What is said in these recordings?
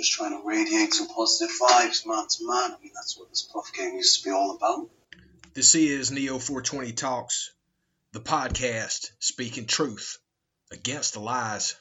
just trying to radiate some positive vibes, man to man. I mean, that's what this puff game used to be all about. This is Neo 420 Talks, the podcast speaking truth against the lies.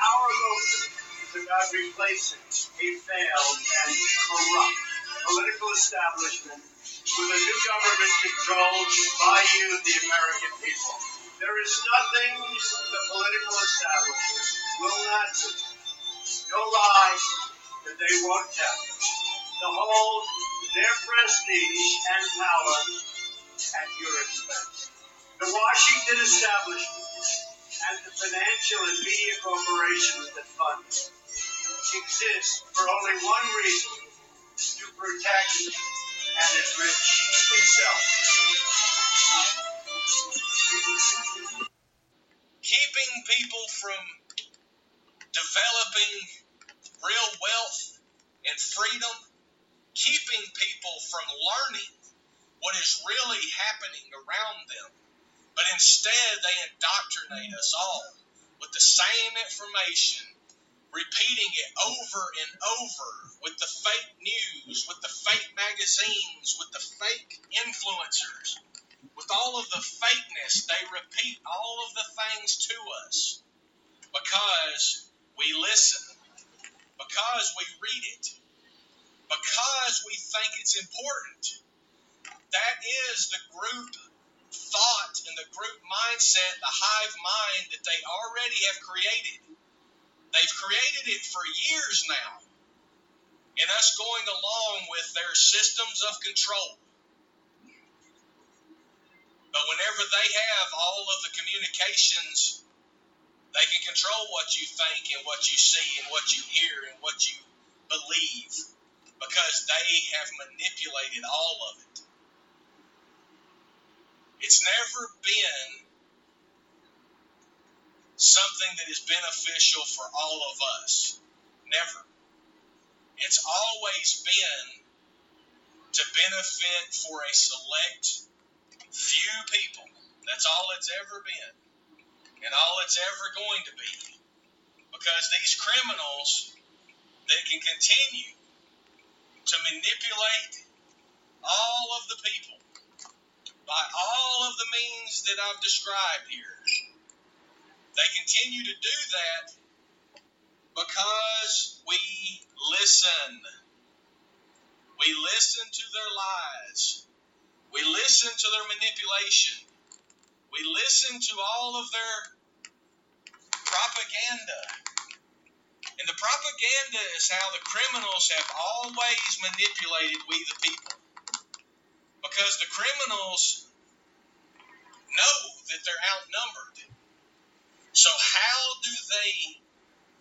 Our movement is about replacing a failed and corrupt political establishment with a new government controlled by you, the American people. There is nothing the political establishment will not do, no lie that they won't tell, to hold their prestige and power at your expense. The Washington establishment and the financial and media corporations that fund it exist for only one reason to protect and enrich itself. keeping people from developing real wealth and freedom, keeping people from learning what is really happening around them. But instead, they indoctrinate us all with the same information, repeating it over and over with the fake news, with the fake magazines, with the fake influencers with all of the fakeness, they repeat all of the things to us because we listen, because we read it, because we think it's important. That is the group thought and the group mindset, the hive mind that they already have created. They've created it for years now. And us going along with their systems of control. But whenever they have all of the communications, they can control what you think and what you see and what you hear and what you believe because they have manipulated all of it. It's never been something that is beneficial for all of us. Never. It's always been to benefit for a select few people. That's all it's ever been, and all it's ever going to be. Because these criminals that can continue to manipulate all of the people by all of the means that I've described here, they continue to do that because we listen. We listen to their lies. We listen to their manipulation. We listen to all of their propaganda. And the propaganda is how the criminals have always manipulated we the people. Because the criminals know that they're outnumbered. So, how do they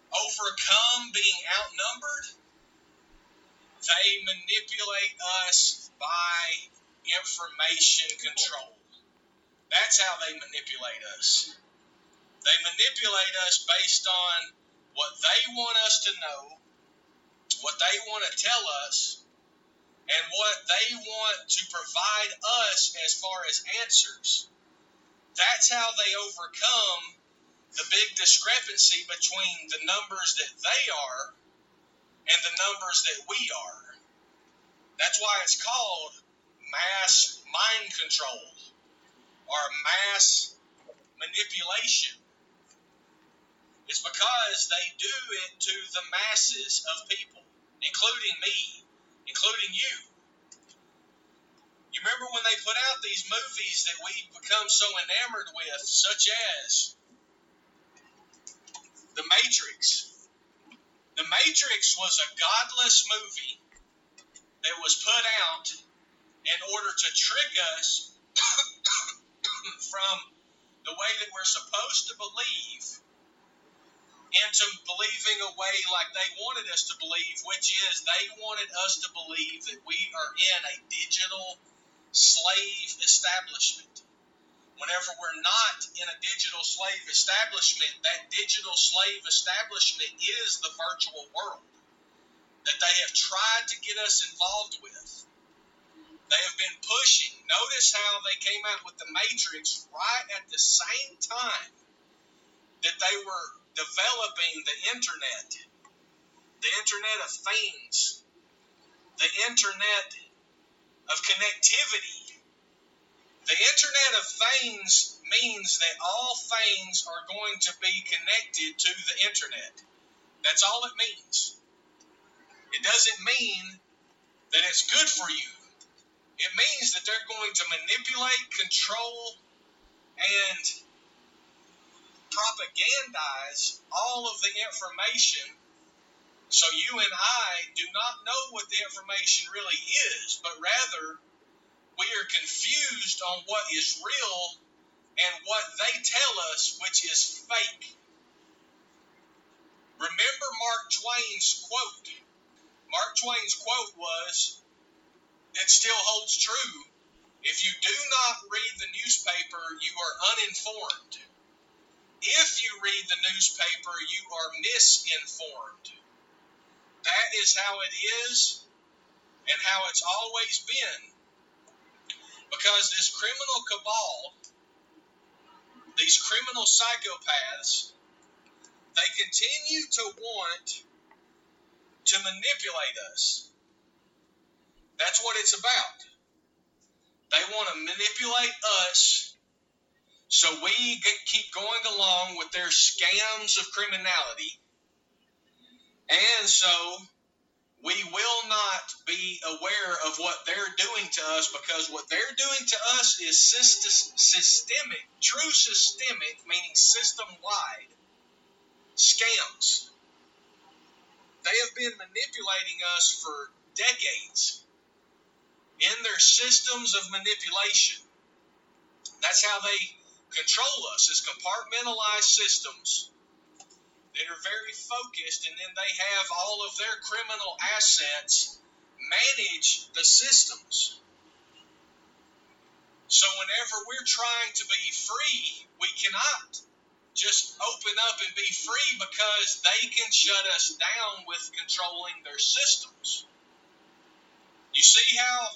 overcome being outnumbered? They manipulate us by information control. That's how they manipulate us. They manipulate us based on what they want us to know, what they want to tell us, and what they want to provide us as far as answers. That's how they overcome the big discrepancy between the numbers that they are and the numbers that we are. That's why it's called mass mind control or mass manipulation. It's because they do it to the masses of people, including me, including you. You remember when they put out these movies that we've become so enamored with, such as The Matrix. The Matrix was a godless movie that was put out in order to trick us from the way that we're supposed to believe into believing a way like they wanted us to believe, which is they wanted us to believe that we are in a digital slave establishment. Whenever we're not in a digital slave establishment, that digital slave establishment is the virtual world that they have tried to get us involved with. They have been pushing. Notice how they came out with the Matrix right at the same time that they were developing the internet, the internet of things, the internet of connectivity. The internet of things means that all things are going to be connected to the internet. That's all it means. It doesn't mean that it's good for you. It means that they're going to manipulate, control, and propagandize all of the information so you and I do not know what the information really is, but rather we are confused on what is real and what they tell us, which is fake. Remember Mark Twain's quote. Mark Twain's quote was, it still holds true. If you do not read the newspaper, you are uninformed. If you read the newspaper, you are misinformed. That is how it is and how it's always been. Because this criminal cabal, these criminal psychopaths, they continue to want to manipulate us. That's what it's about. They want to manipulate us so we get, keep going along with their scams of criminality. And so we will not be aware of what they're doing to us because what they're doing to us is systemic, true systemic, meaning system wide scams. They have been manipulating us for decades in their systems of manipulation. That's how they control us as compartmentalized systems that are very focused, and then they have all of their criminal assets manage the systems. So, whenever we're trying to be free, we cannot just open up and be free because they can shut us down with controlling their systems. You see how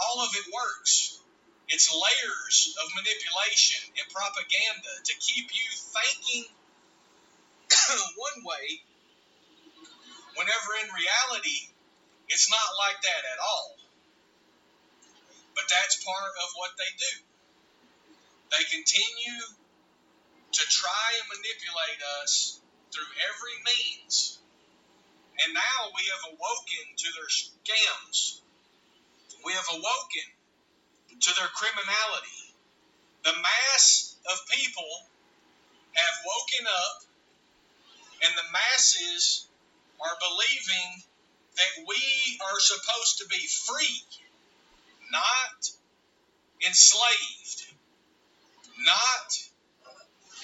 all of it works? It's layers of manipulation and propaganda to keep you thinking one way, whenever in reality, it's not like that at all. But that's part of what they do. They continue to try and manipulate us through every means. And now we have awoken to their scams. We have awoken to their criminality. The mass of people have woken up, and the masses are believing that we are supposed to be free, not enslaved, not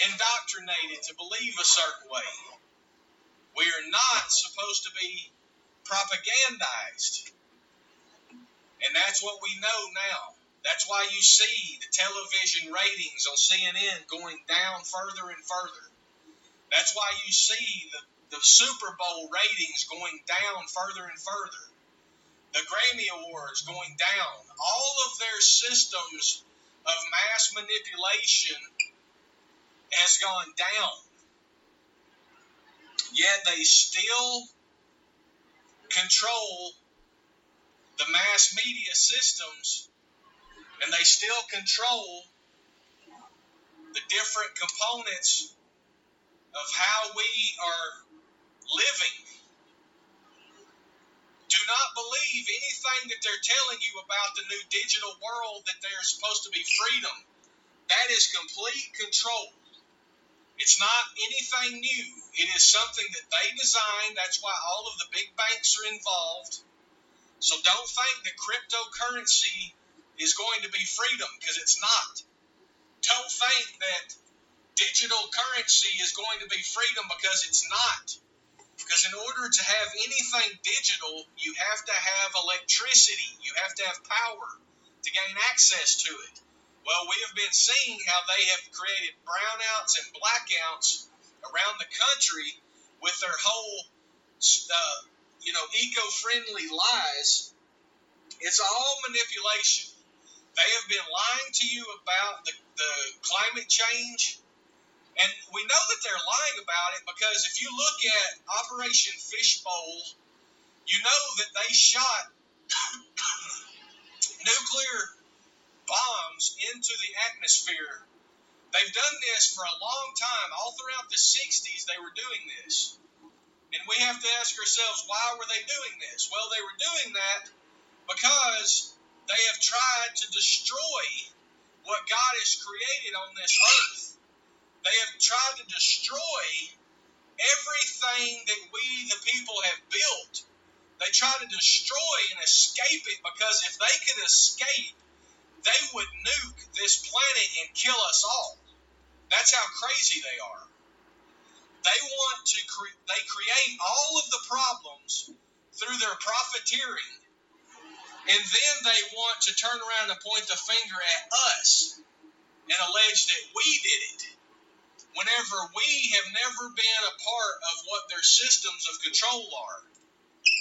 indoctrinated to believe a certain way. We are not supposed to be propagandized. And that's what we know now. That's why you see the television ratings on CNN going down further and further. That's why you see the, the Super Bowl ratings going down further and further. The Grammy Awards going down. All of their systems of mass manipulation has gone down. Yet they still control the mass media systems and they still control the different components of how we are living. Do not believe anything that they're telling you about the new digital world that there's supposed to be freedom. That is complete control. It's not anything new. It is something that they designed. That's why all of the big banks are involved. So don't think that cryptocurrency is going to be freedom because it's not. Don't think that digital currency is going to be freedom because it's not. Because in order to have anything digital, you have to have electricity, you have to have power to gain access to it. Well, we have been seeing how they have created brownouts and blackouts around the country with their whole, uh, you know, eco-friendly lies. It's all manipulation. They have been lying to you about the, the climate change. And we know that they're lying about it because if you look at Operation Fishbowl, you know that they shot nuclear bombs into the atmosphere. They've done this for a long time. All throughout the 60s, they were doing this. And we have to ask ourselves, why were they doing this? Well, they were doing that because they have tried to destroy what God has created on this earth. They have tried to destroy everything that we, the people, have built. They try to destroy and escape it because if they could escape, they would nuke this planet and kill us all. That's how crazy they are. They want to cre- they create all of the problems through their profiteering, and then they want to turn around and point the finger at us and allege that we did it whenever we have never been a part of what their systems of control are.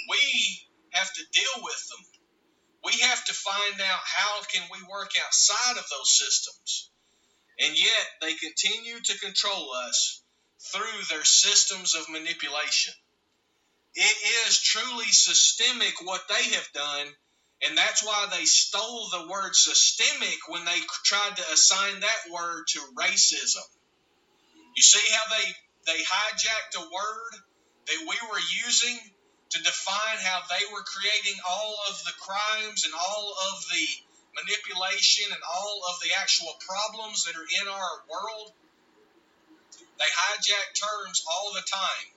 We have to deal with them. We have to find out how can we work outside of those systems. And yet they continue to control us through their systems of manipulation. It is truly systemic what they have done, and that's why they stole the word systemic when they tried to assign that word to racism. You see how they they hijacked a word that we were using to define how they were creating all of the crimes and all of the manipulation and all of the actual problems that are in our world. They hijack terms all the time.